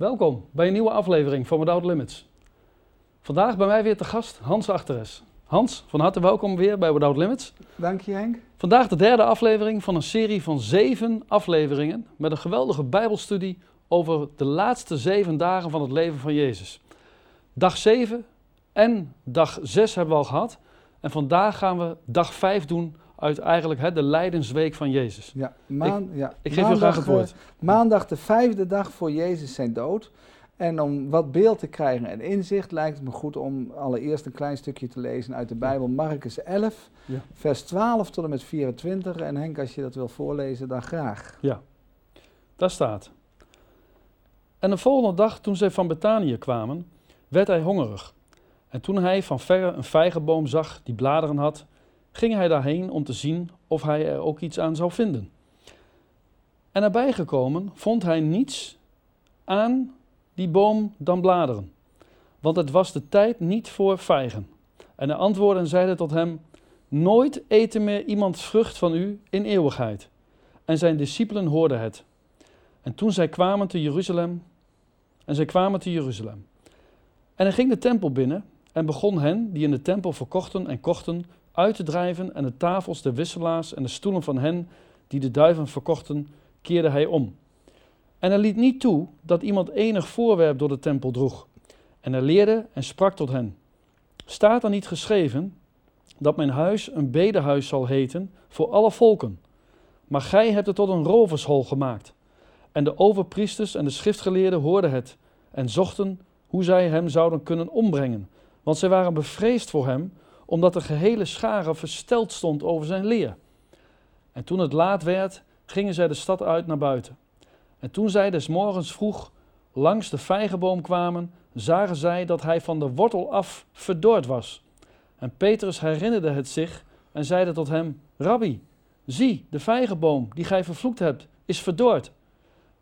Welkom bij een nieuwe aflevering van Without Limits. Vandaag bij mij weer te gast Hans Achteres. Hans, van harte welkom weer bij Without Limits. Dank je Henk. Vandaag de derde aflevering van een serie van zeven afleveringen met een geweldige bijbelstudie over de laatste zeven dagen van het leven van Jezus. Dag 7 en dag 6 hebben we al gehad. En vandaag gaan we dag 5 doen uit eigenlijk hè, de lijdensweek van Jezus. Ja, maan, ja. Ik geef u graag het woord. eh, maandag de vijfde dag voor Jezus zijn dood. En om wat beeld te krijgen en inzicht lijkt het me goed om allereerst een klein stukje te lezen uit de Bijbel, Marcus 11, Ja. vers 12 tot en met 24. En Henk, als je dat wil voorlezen, dan graag. Daar staat. En de volgende dag, toen zij van Betanië kwamen, werd hij hongerig. En toen hij van verre een vijgenboom zag die bladeren had, ging hij daarheen om te zien of hij er ook iets aan zou vinden. En erbij gekomen vond hij niets aan die boom dan bladeren, want het was de tijd niet voor vijgen. En hij antwoordde en zeide tot hem, nooit eten meer iemand vrucht van u in eeuwigheid. En zijn discipelen hoorden het. En toen zij kwamen te Jeruzalem, en zij kwamen te Jeruzalem. En hij ging de tempel binnen en begon hen die in de tempel verkochten en kochten uit te drijven en de tafels de wisselaars en de stoelen van hen die de duiven verkochten, keerde hij om. En hij liet niet toe dat iemand enig voorwerp door de tempel droeg. En hij leerde en sprak tot hen. Staat er niet geschreven dat mijn huis een bedehuis zal heten voor alle volken? Maar gij hebt het tot een rovershol gemaakt. En de overpriesters en de schriftgeleerden hoorden het en zochten hoe zij hem zouden kunnen ombrengen. Want zij waren bevreesd voor hem, omdat de gehele schare versteld stond over zijn leer. En toen het laat werd, gingen zij de stad uit naar buiten. En toen zij des morgens vroeg langs de vijgenboom kwamen, zagen zij dat hij van de wortel af verdord was. En Petrus herinnerde het zich en zeide tot hem: Rabbi, zie, de vijgenboom die gij vervloekt hebt, is verdord.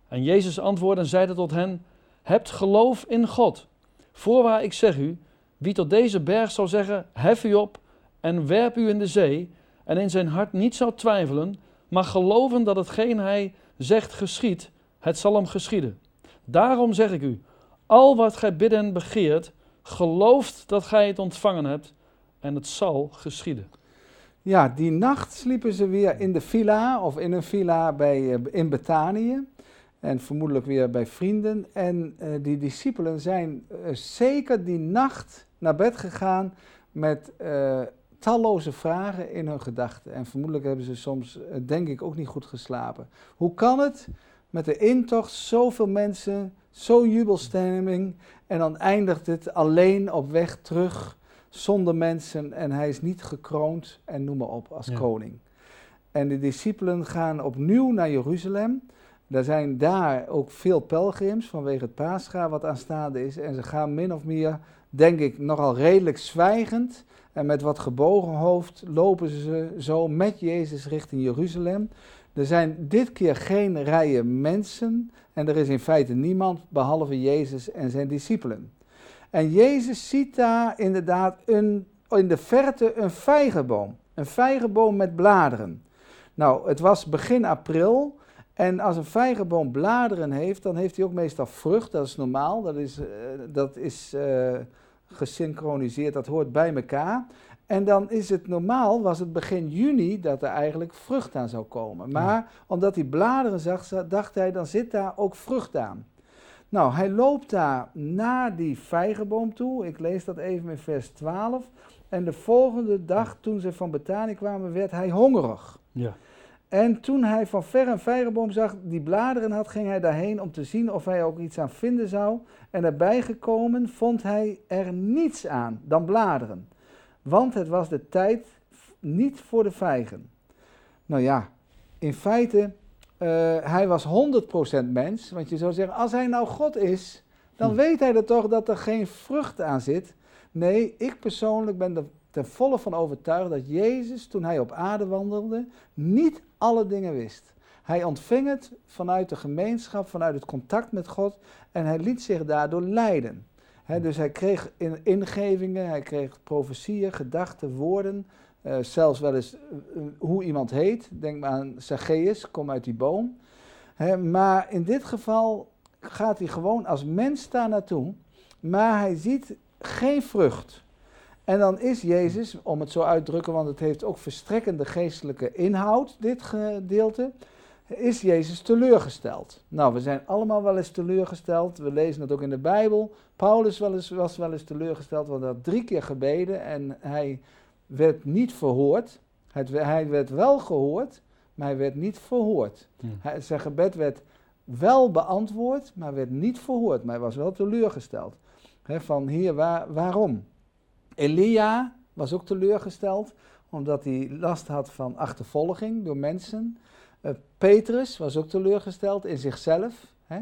En Jezus antwoordde en zeide tot hen: Hebt geloof in God. Voorwaar ik zeg u, wie tot deze berg zou zeggen: Hef u op en werp u in de zee, en in zijn hart niet zou twijfelen, maar geloven dat hetgeen hij zegt geschiet, het zal hem geschieden. Daarom zeg ik u: al wat gij bidden begeert, gelooft dat gij het ontvangen hebt, en het zal geschieden. Ja, die nacht sliepen ze weer in de villa of in een villa bij, eh, in Betanië. En vermoedelijk weer bij vrienden. En eh, die discipelen zijn eh, zeker die nacht naar bed gegaan met eh, talloze vragen in hun gedachten. En vermoedelijk hebben ze soms, denk ik, ook niet goed geslapen. Hoe kan het met de intocht zoveel mensen, zo'n jubelstemming en dan eindigt het alleen op weg terug zonder mensen en hij is niet gekroond en noem maar op als Ja. koning. En de discipelen gaan opnieuw naar Jeruzalem. Er zijn daar ook veel pelgrims vanwege het paascha wat aanstaande is. En ze gaan min of meer, denk ik, nogal redelijk zwijgend. En met wat gebogen hoofd lopen ze zo met Jezus richting Jeruzalem. Er zijn dit keer geen rijen mensen. En er is in feite niemand behalve Jezus en zijn discipelen. En Jezus ziet daar inderdaad een, in de verte een vijgenboom. Een vijgenboom met bladeren. Nou, het was begin april. En als een vijgenboom bladeren heeft, dan heeft hij ook meestal vrucht. Dat is normaal. Dat is, eh, dat is eh, gesynchroniseerd. Dat hoort bij elkaar. En dan is het normaal, was het begin juni, dat er eigenlijk vrucht aan zou komen. Maar omdat hij bladeren zag, dacht hij, dan zit daar ook vrucht aan. Nou, hij loopt daar naar die vijgenboom toe. Ik lees dat even in vers 12. En de volgende dag, toen ze van Betanië kwamen, werd hij hongerig. Ja. En toen hij van ver een vijgenboom zag die bladeren had, ging hij daarheen om te zien of hij ook iets aan vinden zou. En erbij gekomen vond hij er niets aan dan bladeren. Want het was de tijd niet voor de vijgen. Nou ja, in feite, eh, hij was 100% mens. Want je zou zeggen, als hij nou God is, dan Hm. weet hij er toch dat er geen vrucht aan zit. Nee, ik persoonlijk ben er ten volle van overtuigd dat Jezus, toen hij op aarde wandelde, niet alle dingen wist. Hij ontving het vanuit de gemeenschap, vanuit het contact met God en hij liet zich daardoor leiden. Dus hij kreeg in- ingevingen, hij kreeg profetieën, gedachten, woorden, eh, zelfs wel eens eh, eh, hoe iemand heet. Denk maar aan Zacchaeus, kom uit die boom. Maar in dit geval gaat hij gewoon als mens daar naartoe, maar hij ziet geen vrucht. En dan is Jezus, om het zo uit te drukken, want het heeft ook verstrekkende geestelijke inhoud, dit gedeelte, is Jezus teleurgesteld. Nou, we zijn allemaal wel eens teleurgesteld. We lezen het ook in de Bijbel. Paulus wel eens, was wel eens teleurgesteld, want hij had drie keer gebeden en hij werd niet verhoord. Hij werd wel gehoord, maar hij werd niet verhoord. Hij, zijn gebed werd wel beantwoord, maar werd niet verhoord. Maar hij was wel teleurgesteld. van hier, waar, waarom? Elia was ook teleurgesteld, omdat hij last had van achtervolging door mensen. Uh, Petrus was ook teleurgesteld in zichzelf. Hè?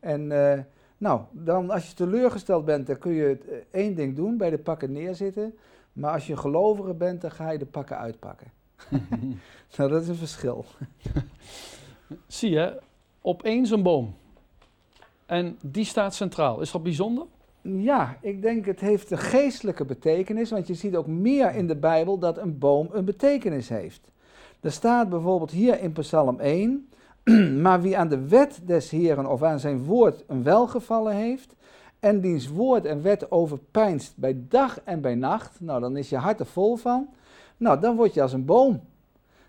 En uh, nou, dan als je teleurgesteld bent, dan kun je uh, één ding doen, bij de pakken neerzitten. Maar als je gelovige bent, dan ga je de pakken uitpakken. nou, dat is een verschil. Zie je, opeens een boom. En die staat centraal. Is dat bijzonder? Ja, ik denk het heeft een geestelijke betekenis, want je ziet ook meer in de Bijbel dat een boom een betekenis heeft. Er staat bijvoorbeeld hier in Psalm 1, maar wie aan de wet des Heren of aan zijn woord een welgevallen heeft en diens woord en wet overpijnst bij dag en bij nacht, nou dan is je hart er vol van, nou dan word je als een boom.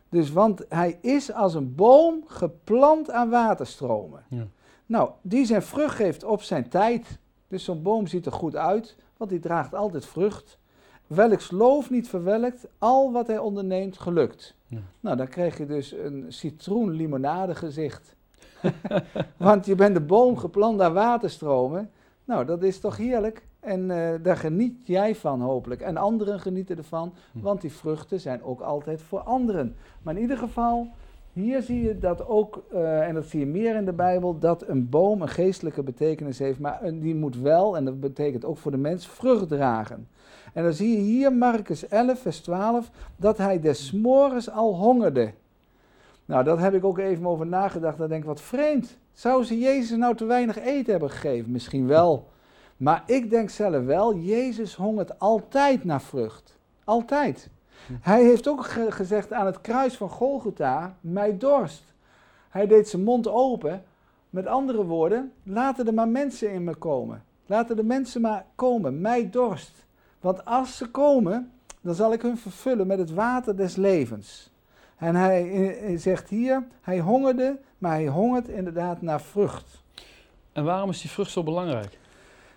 Dus want hij is als een boom geplant aan waterstromen. Ja. Nou, die zijn vrucht geeft op zijn tijd. Dus zo'n boom ziet er goed uit, want die draagt altijd vrucht. Welks loof niet verwelkt, al wat hij onderneemt gelukt. Ja. Nou, dan krijg je dus een citroenlimonade gezicht. want je bent de boom geplant aan waterstromen. Nou, dat is toch heerlijk? En uh, daar geniet jij van hopelijk. En anderen genieten ervan, hm. want die vruchten zijn ook altijd voor anderen. Maar in ieder geval, hier zie je dat ook, uh, en dat zie je meer in de Bijbel, dat een boom een geestelijke betekenis heeft. Maar die moet wel, en dat betekent ook voor de mens, vrucht dragen. En dan zie je hier Marcus 11, vers 12, dat hij des morgens al hongerde. Nou, dat heb ik ook even over nagedacht. Dan denk ik, wat vreemd. Zou ze Jezus nou te weinig eten hebben gegeven? Misschien wel. Maar ik denk zelf wel, Jezus hongert altijd naar vrucht. Altijd. Hij heeft ook gezegd aan het kruis van Golgotha, mij dorst. Hij deed zijn mond open. Met andere woorden, laten er maar mensen in me komen. Laten de mensen maar komen, mij dorst. Want als ze komen, dan zal ik hun vervullen met het water des levens. En hij, zegt hier, hij hongerde, maar hij hongert inderdaad naar vrucht. En waarom is die vrucht zo belangrijk?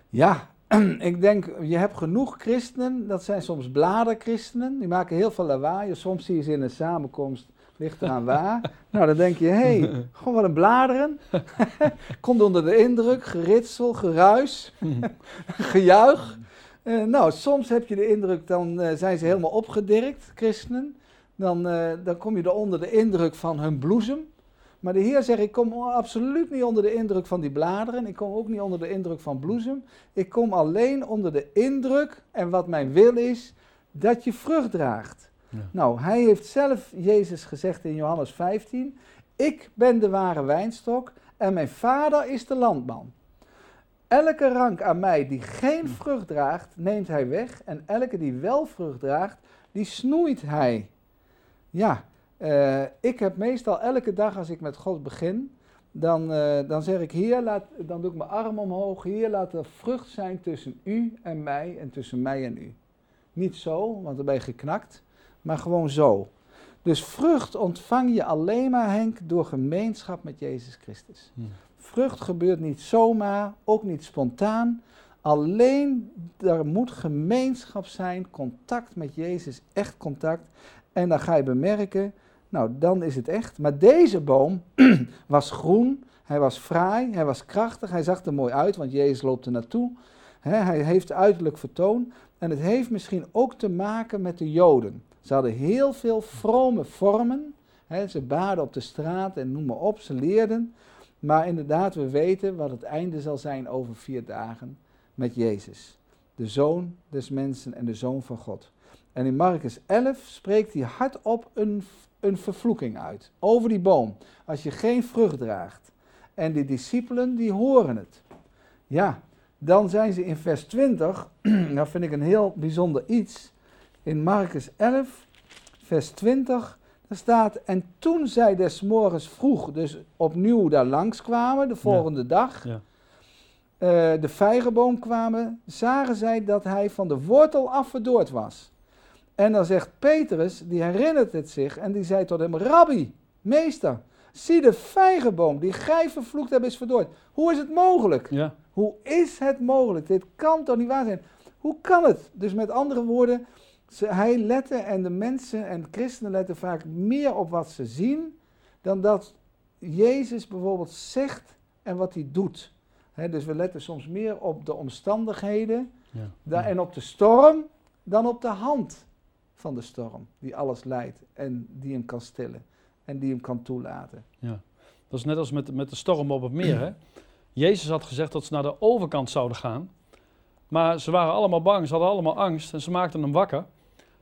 Ja, ik denk, je hebt genoeg christenen, dat zijn soms bladerchristenen, die maken heel veel lawaai. Soms zie je ze in een samenkomst, ligt eraan waar. nou, dan denk je, hé, hey, gewoon wat een bladeren. Komt onder de indruk, geritsel, geruis, gejuich. Uh, nou, soms heb je de indruk, dan uh, zijn ze helemaal opgedirkt, christenen. Dan, uh, dan kom je er onder de indruk van hun bloesem. Maar de Heer zegt, ik kom absoluut niet onder de indruk van die bladeren. Ik kom ook niet onder de indruk van bloesem. Ik kom alleen onder de indruk, en wat mijn wil is, dat je vrucht draagt. Nou, hij heeft zelf, Jezus gezegd in Johannes 15, ik ben de ware wijnstok en mijn vader is de landman. Elke rank aan mij die geen vrucht draagt, neemt hij weg. En elke die wel vrucht draagt, die snoeit hij. Ja, uh, ik heb meestal elke dag als ik met God begin, dan, uh, dan zeg ik, Heer, laat, dan doe ik mijn arm omhoog. Heer, laat er vrucht zijn tussen u en mij en tussen mij en u. Niet zo, want dan ben je geknakt, maar gewoon zo. Dus vrucht ontvang je alleen maar, Henk, door gemeenschap met Jezus Christus. Hm. Vrucht gebeurt niet zomaar, ook niet spontaan. Alleen er moet gemeenschap zijn, contact met Jezus, echt contact. En dan ga je bemerken nou, dan is het echt. Maar deze boom was groen, hij was fraai, hij was krachtig, hij zag er mooi uit, want Jezus loopt er naartoe. hij heeft uiterlijk vertoon. En het heeft misschien ook te maken met de Joden. Ze hadden heel veel vrome vormen. ze baden op de straat en noem maar op, ze leerden. Maar inderdaad, we weten wat het einde zal zijn over vier dagen met Jezus. De zoon des mensen en de zoon van God. En in Marcus 11 spreekt hij hardop een een vervloeking uit over die boom. Als je geen vrucht draagt. En die discipelen die horen het. Ja, dan zijn ze in vers 20, dat vind ik een heel bijzonder iets. In Marcus 11, vers 20, Er staat, en toen zij des morgens vroeg, dus opnieuw daar langs kwamen, de volgende dag, Ja. eh, de vijgenboom kwamen, zagen zij dat hij van de wortel af verdord was. En dan zegt Petrus, die herinnert het zich, en die zei tot hem, Rabbi, meester, zie de vijgenboom die gij vervloekt hebt is verdord. Hoe is het mogelijk? Ja. Hoe is het mogelijk? Dit kan toch niet waar zijn? Hoe kan het? Dus met andere woorden, ze, hij lette en de mensen en christenen letten vaak meer op wat ze zien dan dat Jezus bijvoorbeeld zegt en wat hij doet. Dus we letten soms meer op de omstandigheden Ja. en op de storm dan op de hand van de storm die alles leidt en die hem kan stillen en die hem kan toelaten. Dat is net als met, met de storm op het meer. Hè? Jezus had gezegd dat ze naar de overkant zouden gaan. Maar ze waren allemaal bang, ze hadden allemaal angst en ze maakten hem wakker.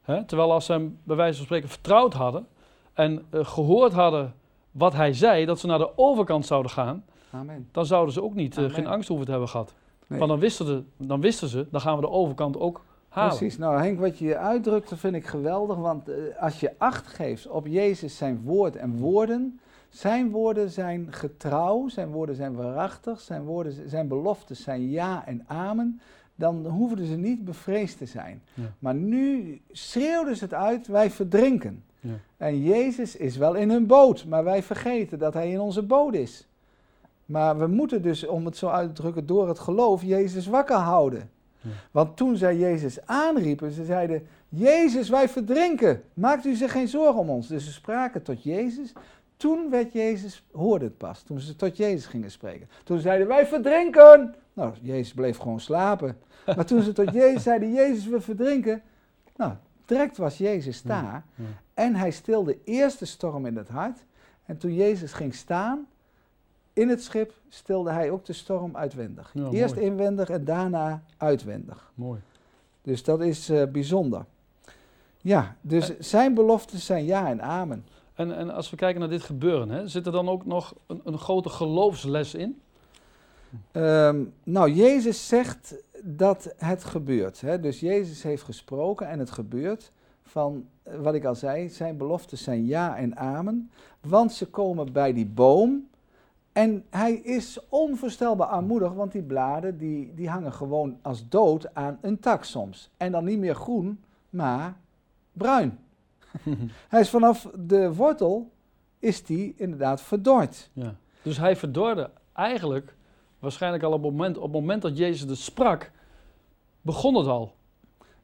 Hè? Terwijl als ze hem bij wijze van spreken vertrouwd hadden en eh, gehoord hadden wat hij zei, dat ze naar de overkant zouden gaan, Amen. dan zouden ze ook niet, eh, geen angst hoeven te hebben gehad. Nee. Want dan wisten, ze, dan wisten ze, dan gaan we de overkant ook halen. Precies. Nou Henk, wat je uitdrukt, dat vind ik geweldig. Want eh, als je acht geeft op Jezus zijn woord en woorden. Zijn woorden zijn getrouw, zijn woorden zijn waarachtig, zijn, woorden, zijn beloftes zijn ja en amen. Dan hoefden ze niet bevreesd te zijn. Ja. Maar nu schreeuwden ze het uit, wij verdrinken. Ja. En Jezus is wel in hun boot, maar wij vergeten dat hij in onze boot is. Maar we moeten dus, om het zo uit te drukken, door het geloof Jezus wakker houden. Want toen zij Jezus aanriepen, ze zeiden, Jezus, wij verdrinken. Maakt u zich geen zorgen om ons. Dus ze spraken tot Jezus. Toen werd Jezus, hoorde het pas, toen ze tot Jezus gingen spreken. Toen zeiden wij verdrinken. Nou, Jezus bleef gewoon slapen. Maar toen ze tot Jezus zeiden, Jezus, we verdrinken. Nou, direct was Jezus daar. En hij stilde eerst de storm in het hart. En toen Jezus ging staan in het schip, stilde hij ook de storm uitwendig. Ja, eerst mooi. inwendig en daarna uitwendig. Mooi. Dus dat is eh, bijzonder. Ja, dus zijn beloftes zijn ja en amen. En, en als we kijken naar dit gebeuren, hè, zit er dan ook nog een, een grote geloofsles in? Ehm, nou, Jezus zegt dat het gebeurt. Hè? Dus Jezus heeft gesproken en het gebeurt. Van eh, wat ik al zei, zijn beloftes zijn ja en amen. Want ze komen bij die boom. En hij is onvoorstelbaar armoedig, want die bladen die, die hangen gewoon als dood aan een tak soms. En dan niet meer groen, maar bruin. Hij is vanaf de wortel, is die inderdaad verdord. Ja. Dus hij verdorde eigenlijk, waarschijnlijk al op het moment, op het moment dat Jezus het sprak, begon het al.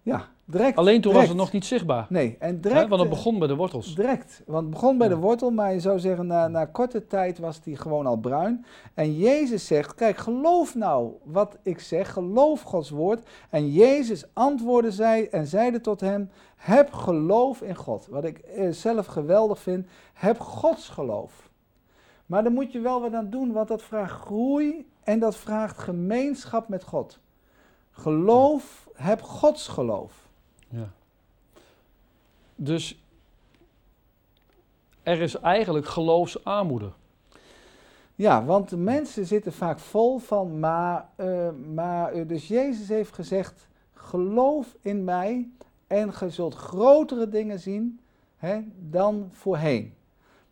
Ja, direct. Alleen toen was het nog niet zichtbaar. Nee, en Hè, direct. want het eh, begon bij de wortels. Direct. Want het begon bij Ja. de wortel, maar je zou zeggen, na, na korte tijd was die gewoon al bruin. En Jezus zegt, kijk, geloof nou wat ik zeg, geloof Gods woord. En Jezus antwoordde zij en zeide tot hem, heb geloof in God. Wat ik eh, zelf geweldig vind, heb Gods geloof. Maar daar moet je wel wat aan doen, want dat vraagt groei en dat vraagt gemeenschap met God. Geloof, heb Gods geloof. Ja. Dus er is eigenlijk geloofsarmoede. Ja, want de mensen zitten vaak vol van, maar, eh, maar eh, dus Jezus heeft gezegd, geloof in mij en ge zult grotere dingen zien hè, dan voorheen.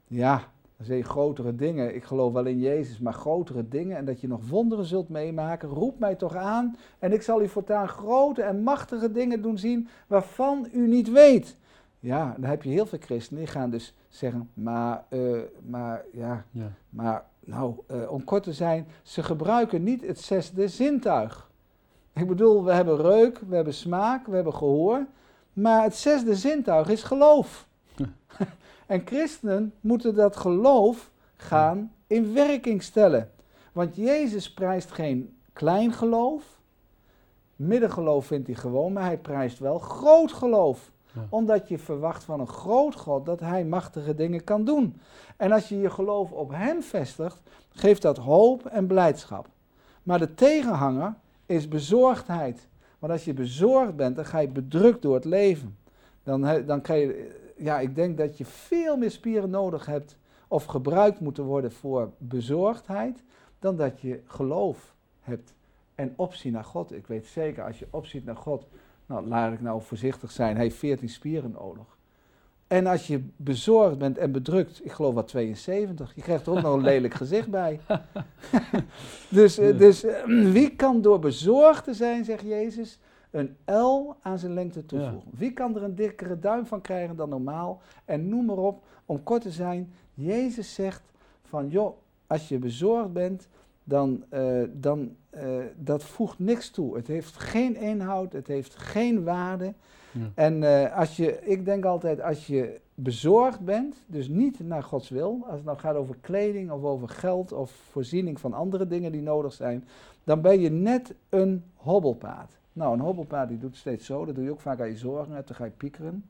Ja, zeg grotere dingen, ik geloof wel in Jezus, maar grotere dingen en dat je nog wonderen zult meemaken, roep mij toch aan en ik zal u voortaan grote en machtige dingen doen zien waarvan u niet weet. Ja, dan heb je heel veel christenen die gaan dus zeggen, maar, eh, maar ja, Ja. maar nou, eh, om kort te zijn, ze gebruiken niet het zesde zintuig. Ik bedoel, we hebben reuk, we hebben smaak, we hebben gehoor, maar het zesde zintuig is geloof. En christenen moeten dat geloof gaan in werking stellen. Want Jezus prijst geen klein geloof, middengeloof vindt hij gewoon, maar hij prijst wel groot geloof Ja. omdat je verwacht van een groot God dat hij machtige dingen kan doen. En als je je geloof op hem vestigt, geeft dat hoop en blijdschap. Maar de tegenhanger is bezorgdheid. Want als je bezorgd bent, dan ga je bedrukt door het leven. Dan, dan krijg je, ja, ik denk dat je veel meer spieren nodig hebt of gebruikt moeten worden voor bezorgdheid, dan dat je geloof hebt en optie naar God. Ik weet zeker, als je opziet naar God, nou laat ik nou voorzichtig zijn, hij heeft 14 spieren nodig. En als je bezorgd bent en bedrukt, ik geloof wat 72, je krijgt er ook nog een lelijk gezicht bij. dus uh, dus uh, wie kan door bezorgd te zijn, zegt Jezus, een L aan zijn lengte toevoegen? Ja. Wie kan er een dikkere duim van krijgen dan normaal? En noem maar op, om kort te zijn, Jezus zegt van joh, als je bezorgd bent, dan, uh, dan dat voegt niks toe. Het heeft geen inhoud, het heeft geen waarde. Ja. En uh, als je, ik denk altijd, als je bezorgd bent, dus niet naar Gods wil, als het nou gaat over kleding of over geld of voorziening van andere dingen die nodig zijn, dan ben je net een hobbelpaard. Nou, een hobbelpaard die doet steeds zo, dat doe je ook vaak aan je zorgen, dan ga je piekeren.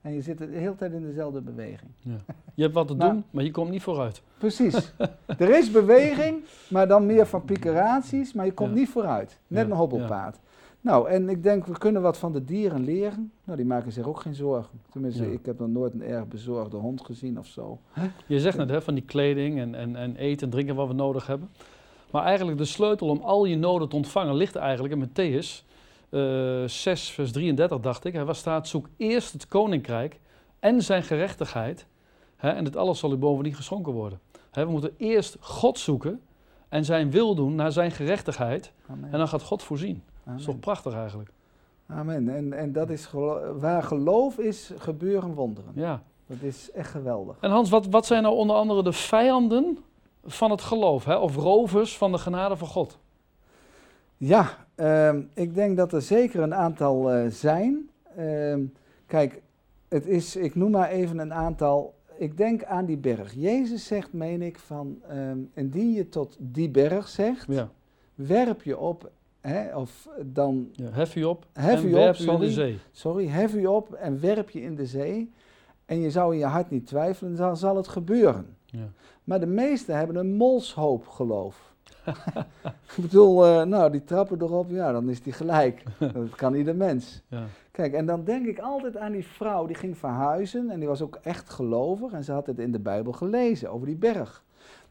En je zit de hele tijd in dezelfde beweging. Ja. Je hebt wat te nou, doen, maar je komt niet vooruit. Precies. er is beweging, maar dan meer van piekeraties, maar je komt ja. niet vooruit. Net ja. een hobbelpaard. Nou, en ik denk, we kunnen wat van de dieren leren. Nou, die maken zich ook geen zorgen. Tenminste, ja. ik heb nog nooit een erg bezorgde hond gezien of zo. Je zegt net, hè, van die kleding en, en, en eten en drinken wat we nodig hebben. Maar eigenlijk de sleutel om al je noden te ontvangen ligt eigenlijk in Matthäus uh, 6, vers 33, dacht ik. Waar staat, zoek eerst het koninkrijk en zijn gerechtigheid. Hè, en dit alles zal u bovendien geschonken worden. Hè, we moeten eerst God zoeken en zijn wil doen naar zijn gerechtigheid. Amen. En dan gaat God voorzien. Amen. Dat is toch prachtig eigenlijk. Amen. En, en dat is gelo waar geloof is, gebeuren wonderen. Ja. Dat is echt geweldig. En Hans, wat, wat zijn nou onder andere de vijanden van het geloof? Hè? Of rovers van de genade van God? Ja, um, ik denk dat er zeker een aantal uh, zijn. Um, kijk, het is, ik noem maar even een aantal. Ik denk aan die berg. Jezus zegt, meen ik, van um, indien je tot die berg zegt, ja. werp je op Hè, of dan ja, hef u op hef en werp op, sorry, in de zee. Sorry, hef u op en werp je in de zee. En je zou in je hart niet twijfelen, dan zal het gebeuren. Ja. Maar de meesten hebben een molshoop geloof. Ik bedoel, uh, nou, die trappen erop, ja, dan is die gelijk. dat kan ieder mens. Ja. Kijk, en dan denk ik altijd aan die vrouw die ging verhuizen en die was ook echt gelovig en ze had het in de Bijbel gelezen over die berg.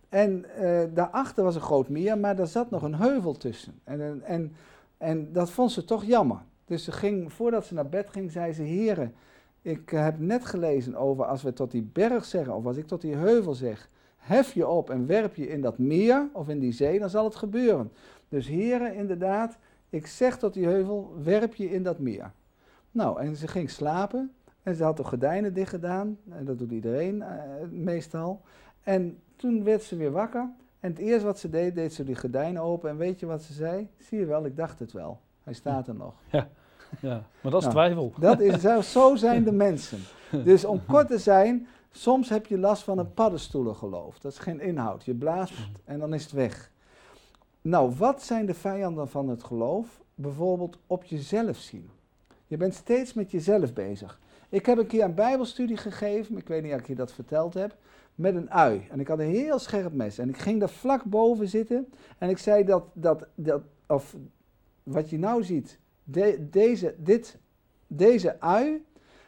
En uh, daarachter was een groot meer, maar daar zat nog een heuvel tussen. En, en, en dat vond ze toch jammer. Dus ze ging, voordat ze naar bed ging, zei ze: Heren, ik heb net gelezen over als we tot die berg zeggen, of als ik tot die heuvel zeg, hef je op en werp je in dat meer of in die zee, dan zal het gebeuren. Dus heren, inderdaad, ik zeg tot die heuvel, werp je in dat meer. Nou, en ze ging slapen en ze had de gordijnen dicht gedaan, en dat doet iedereen uh, meestal. En toen werd ze weer wakker. En het eerste wat ze deed, deed ze die gordijnen open. En weet je wat ze zei? Zie je wel, ik dacht het wel. Hij staat er nog. Ja, ja. maar dat is nou, twijfel. Dat is, zo zijn de mensen. Dus om kort te zijn, soms heb je last van een paddenstoelengeloof. Dat is geen inhoud. Je blaast en dan is het weg. Nou, wat zijn de vijanden van het geloof? Bijvoorbeeld op jezelf zien. Je bent steeds met jezelf bezig. Ik heb een keer een bijbelstudie gegeven, ik weet niet of ik je dat verteld heb met een ui. En ik had een heel scherp mes. En ik ging daar vlak boven zitten. En ik zei dat, dat, dat of wat je nou ziet, de, deze, dit, deze ui,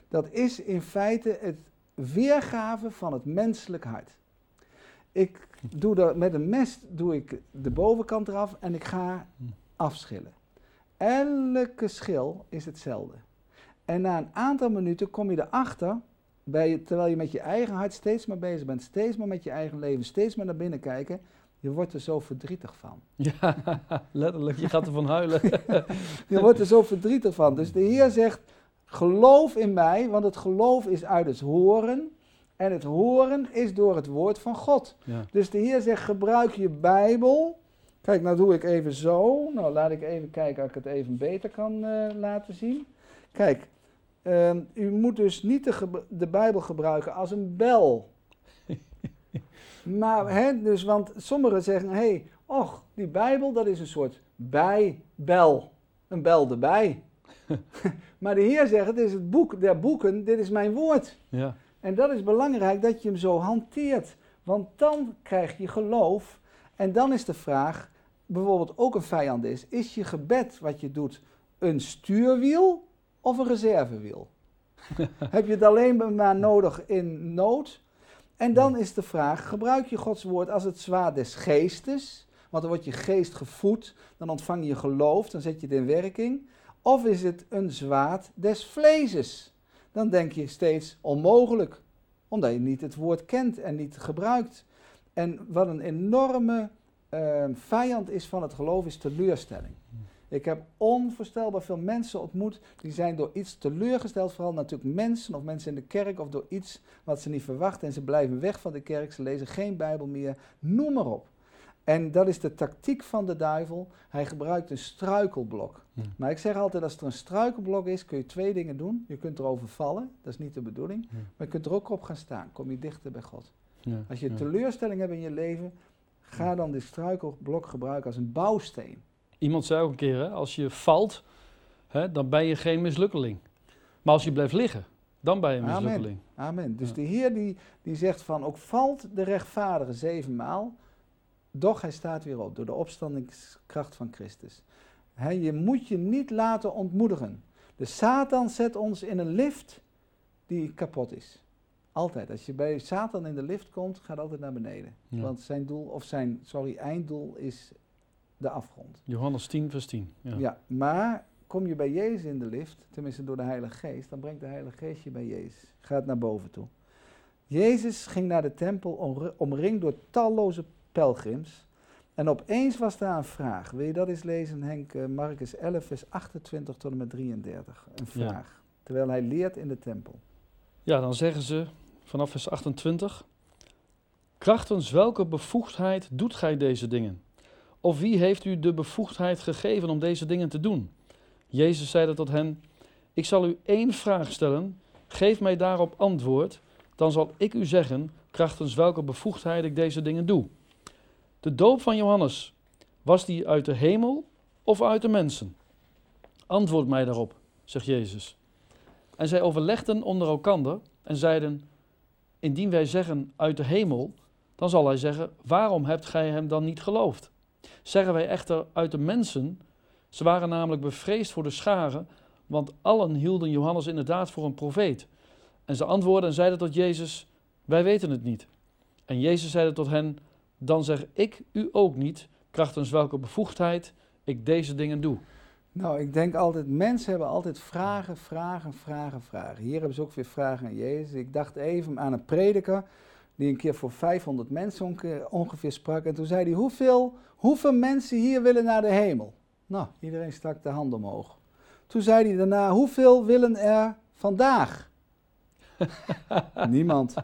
dat is in feite het weergave van het menselijk hart. Ik doe er, met een mes doe ik de bovenkant eraf en ik ga afschillen. Elke schil is hetzelfde. En na een aantal minuten kom je erachter bij, terwijl je met je eigen hart steeds maar bezig bent, steeds maar met je eigen leven, steeds maar naar binnen kijken, je wordt er zo verdrietig van. Ja, letterlijk, je gaat ervan huilen. je wordt er zo verdrietig van. Dus de Heer zegt, geloof in mij, want het geloof is uit het horen. En het horen is door het woord van God. Ja. Dus de Heer zegt, gebruik je Bijbel. Kijk, nou doe ik even zo. Nou, laat ik even kijken of ik het even beter kan uh, laten zien. Kijk, Uh, u moet dus niet de, de, Bijbel gebruiken als een bel. maar, hè, dus, want sommigen zeggen, hé, hey, och, die Bijbel, dat is een soort bijbel. Een bel erbij. maar de Heer zegt, het is het boek der boeken, dit is mijn woord. Ja. En dat is belangrijk dat je hem zo hanteert. Want dan krijg je geloof. En dan is de vraag, bijvoorbeeld ook een vijand is, is je gebed wat je doet een stuurwiel of een reservewiel? Heb je het alleen maar nodig in nood? En dan is de vraag, gebruik je Gods woord als het zwaard des geestes? Want dan wordt je geest gevoed, dan ontvang je geloof, dan zet je het in werking. Of is het een zwaard des vleeses? dan denk je steeds onmogelijk. Omdat je niet het woord kent en niet gebruikt. En wat een enorme uh, vijand is van het geloof, is teleurstelling. Ik heb onvoorstelbaar veel mensen ontmoet die zijn door iets teleurgesteld, vooral natuurlijk mensen of mensen in de kerk of door iets wat ze niet verwachten en ze blijven weg van de kerk, ze lezen geen Bijbel meer, noem maar op. En dat is de tactiek van de duivel. Hij gebruikt een struikelblok. Maar ik zeg altijd, als er een struikelblok is, kun je twee dingen doen. Je kunt erover vallen, dat is niet de bedoeling. Maar je kunt er ook op gaan staan, kom je dichter bij God. Ja. Als je teleurstelling hebt in je leven, ga dan dit struikelblok gebruiken als een bouwsteen. Iemand zei ook een keer, hè, als je valt, hè, dan ben je geen mislukkeling. Maar als je blijft liggen, dan ben je een mislukkeling. Amen. Amen. Dus de Heer die, die zegt van, ook valt de rechtvaardige zevenmaal, doch hij staat weer op door de opstandingskracht van Christus. je moet je niet laten ontmoedigen. De Satan zet ons in een lift die kapot is. Altijd. Als je bij Satan in de lift komt, gaat altijd naar beneden. Want zijn doel, of zijn, sorry, einddoel is de afgrond. Johannes 10, vers 10. Ja. ja, maar kom je bij Jezus in de lift, tenminste door de Heilige Geest, dan brengt de Heilige Geest je bij Jezus. Gaat naar boven toe. Jezus ging naar de tempel omringd door talloze pelgrims. En opeens was daar een vraag. Wil je dat eens lezen, Henk? Uh, Marcus 11, vers 28 tot en met 33. Een vraag. Terwijl hij leert in de tempel. Ja, dan zeggen ze vanaf vers 28. Krachtens welke bevoegdheid doet gij deze dingen? Of wie heeft u de bevoegdheid gegeven om deze dingen te doen? Jezus zeide tot hen: Ik zal u één vraag stellen. Geef mij daarop antwoord. Dan zal ik u zeggen, krachtens welke bevoegdheid ik deze dingen doe. De doop van Johannes, was die uit de hemel of uit de mensen? Antwoord mij daarop, zegt Jezus. En zij overlegden onder elkander en zeiden: Indien wij zeggen uit de hemel, dan zal hij zeggen: Waarom hebt gij hem dan niet geloofd? Zeggen wij echter uit de mensen, ze waren namelijk bevreesd voor de scharen, want allen hielden Johannes inderdaad voor een profeet. En ze antwoordden en zeiden tot Jezus: Wij weten het niet. En Jezus zeide tot hen: Dan zeg ik u ook niet, krachtens welke bevoegdheid ik deze dingen doe. Nou, ik denk altijd, mensen hebben altijd vragen, vragen, vragen, vragen. Hier hebben ze ook weer vragen aan Jezus. Ik dacht even aan een prediker die een keer voor 500 mensen ongeveer sprak. En toen zei hij, hoeveel, hoeveel mensen hier willen naar de hemel? Nou, iedereen stak de hand omhoog. Toen zei hij daarna, hoeveel willen er vandaag? Niemand.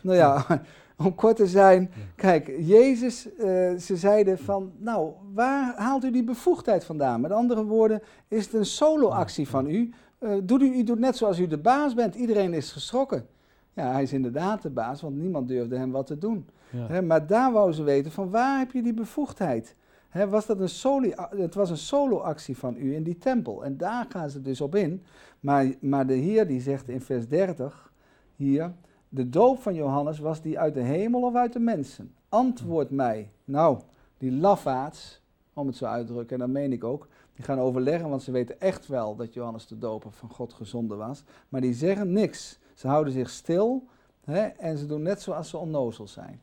Nou ja, om kort te zijn, kijk, Jezus, uh, ze zeiden van, nou, waar haalt u die bevoegdheid vandaan? Met andere woorden, is het een solo-actie van u? Uh, doet u, u doet net zoals u de baas bent, iedereen is geschrokken. Ja, hij is inderdaad de baas, want niemand durfde hem wat te doen. maar daar wou ze weten van waar heb je die bevoegdheid? was dat een solo, het was een solo-actie van u in die tempel. En daar gaan ze dus op in. Maar, maar de Heer die zegt in vers 30 hier, de doop van Johannes was die uit de hemel of uit de mensen? Antwoord mij. Nou, die lafaards, om het zo uit te drukken, en dat meen ik ook, die gaan overleggen, want ze weten echt wel dat Johannes de doper van God gezonden was. Maar die zeggen niks. Ze houden zich stil hè, en ze doen net zoals ze onnozel zijn.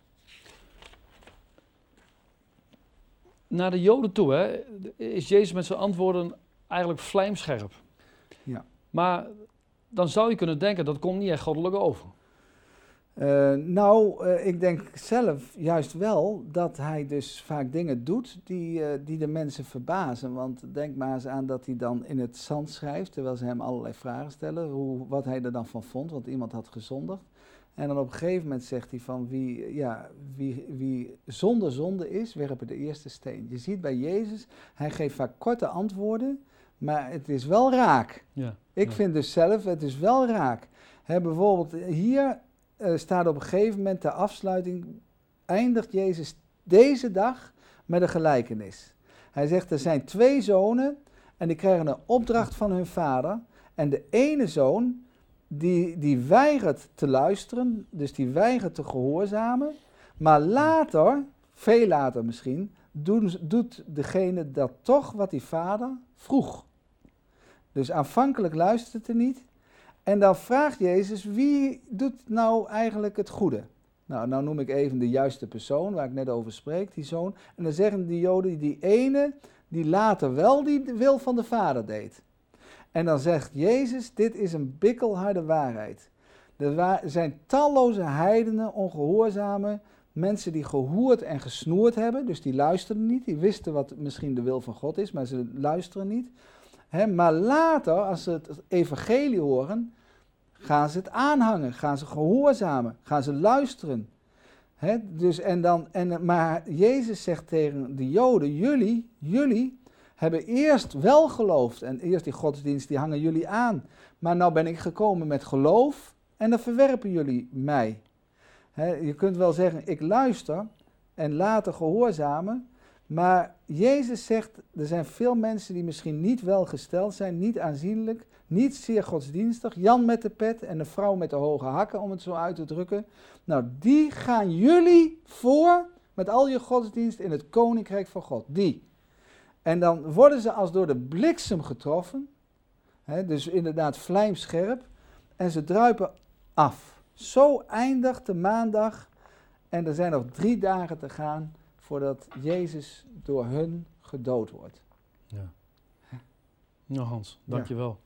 Naar de Joden toe hè, is Jezus met zijn antwoorden eigenlijk vlijmscherp. Ja. Maar dan zou je kunnen denken dat komt niet echt goddelijk over. Uh, nou, uh, ik denk zelf juist wel dat hij dus vaak dingen doet die, uh, die de mensen verbazen. Want denk maar eens aan dat hij dan in het zand schrijft, terwijl ze hem allerlei vragen stellen, hoe, wat hij er dan van vond, want iemand had gezondigd. En dan op een gegeven moment zegt hij van wie, ja, wie, wie zonder zonde is, werpen de eerste steen. Je ziet bij Jezus, hij geeft vaak korte antwoorden, maar het is wel raak. Ja, ik vind dus zelf, het is wel raak. Bijvoorbeeld hier uh, staat op een gegeven moment de afsluiting, eindigt Jezus deze dag met een gelijkenis. Hij zegt, er zijn twee zonen en die krijgen een opdracht van hun vader. En de ene zoon, die, die weigert te luisteren, dus die weigert te gehoorzamen. Maar later, veel later misschien, doet degene dat toch wat die vader vroeg. Dus aanvankelijk luistert hij niet, en dan vraagt Jezus, wie doet nou eigenlijk het goede? Nou, nou noem ik even de juiste persoon waar ik net over spreek, die zoon. En dan zeggen die Joden, die ene die later wel die wil van de vader deed. En dan zegt Jezus, dit is een bikkelharde waarheid. Er zijn talloze heidenen, ongehoorzamen, mensen die gehoord en gesnoerd hebben, dus die luisteren niet, die wisten wat misschien de wil van God is, maar ze luisteren niet. Maar later, als ze het evangelie horen, gaan ze het aanhangen, gaan ze gehoorzamen, gaan ze luisteren. dus en dan, en, maar Jezus zegt tegen de Joden, jullie, jullie hebben eerst wel geloofd en eerst die godsdienst, die hangen jullie aan. Maar nou ben ik gekomen met geloof en dan verwerpen jullie mij. je kunt wel zeggen, ik luister en later gehoorzamen. Maar Jezus zegt, er zijn veel mensen die misschien niet welgesteld zijn, niet aanzienlijk, niet zeer godsdienstig. Jan met de pet en de vrouw met de hoge hakken, om het zo uit te drukken. Nou, die gaan jullie voor met al je godsdienst in het koninkrijk van God. Die. En dan worden ze als door de bliksem getroffen. Hè, dus inderdaad vlijmscherp. En ze druipen af. Zo eindigt de maandag. En er zijn nog drie dagen te gaan voordat Jezus door hun gedood wordt. Ja. Nou Hans, dankjewel.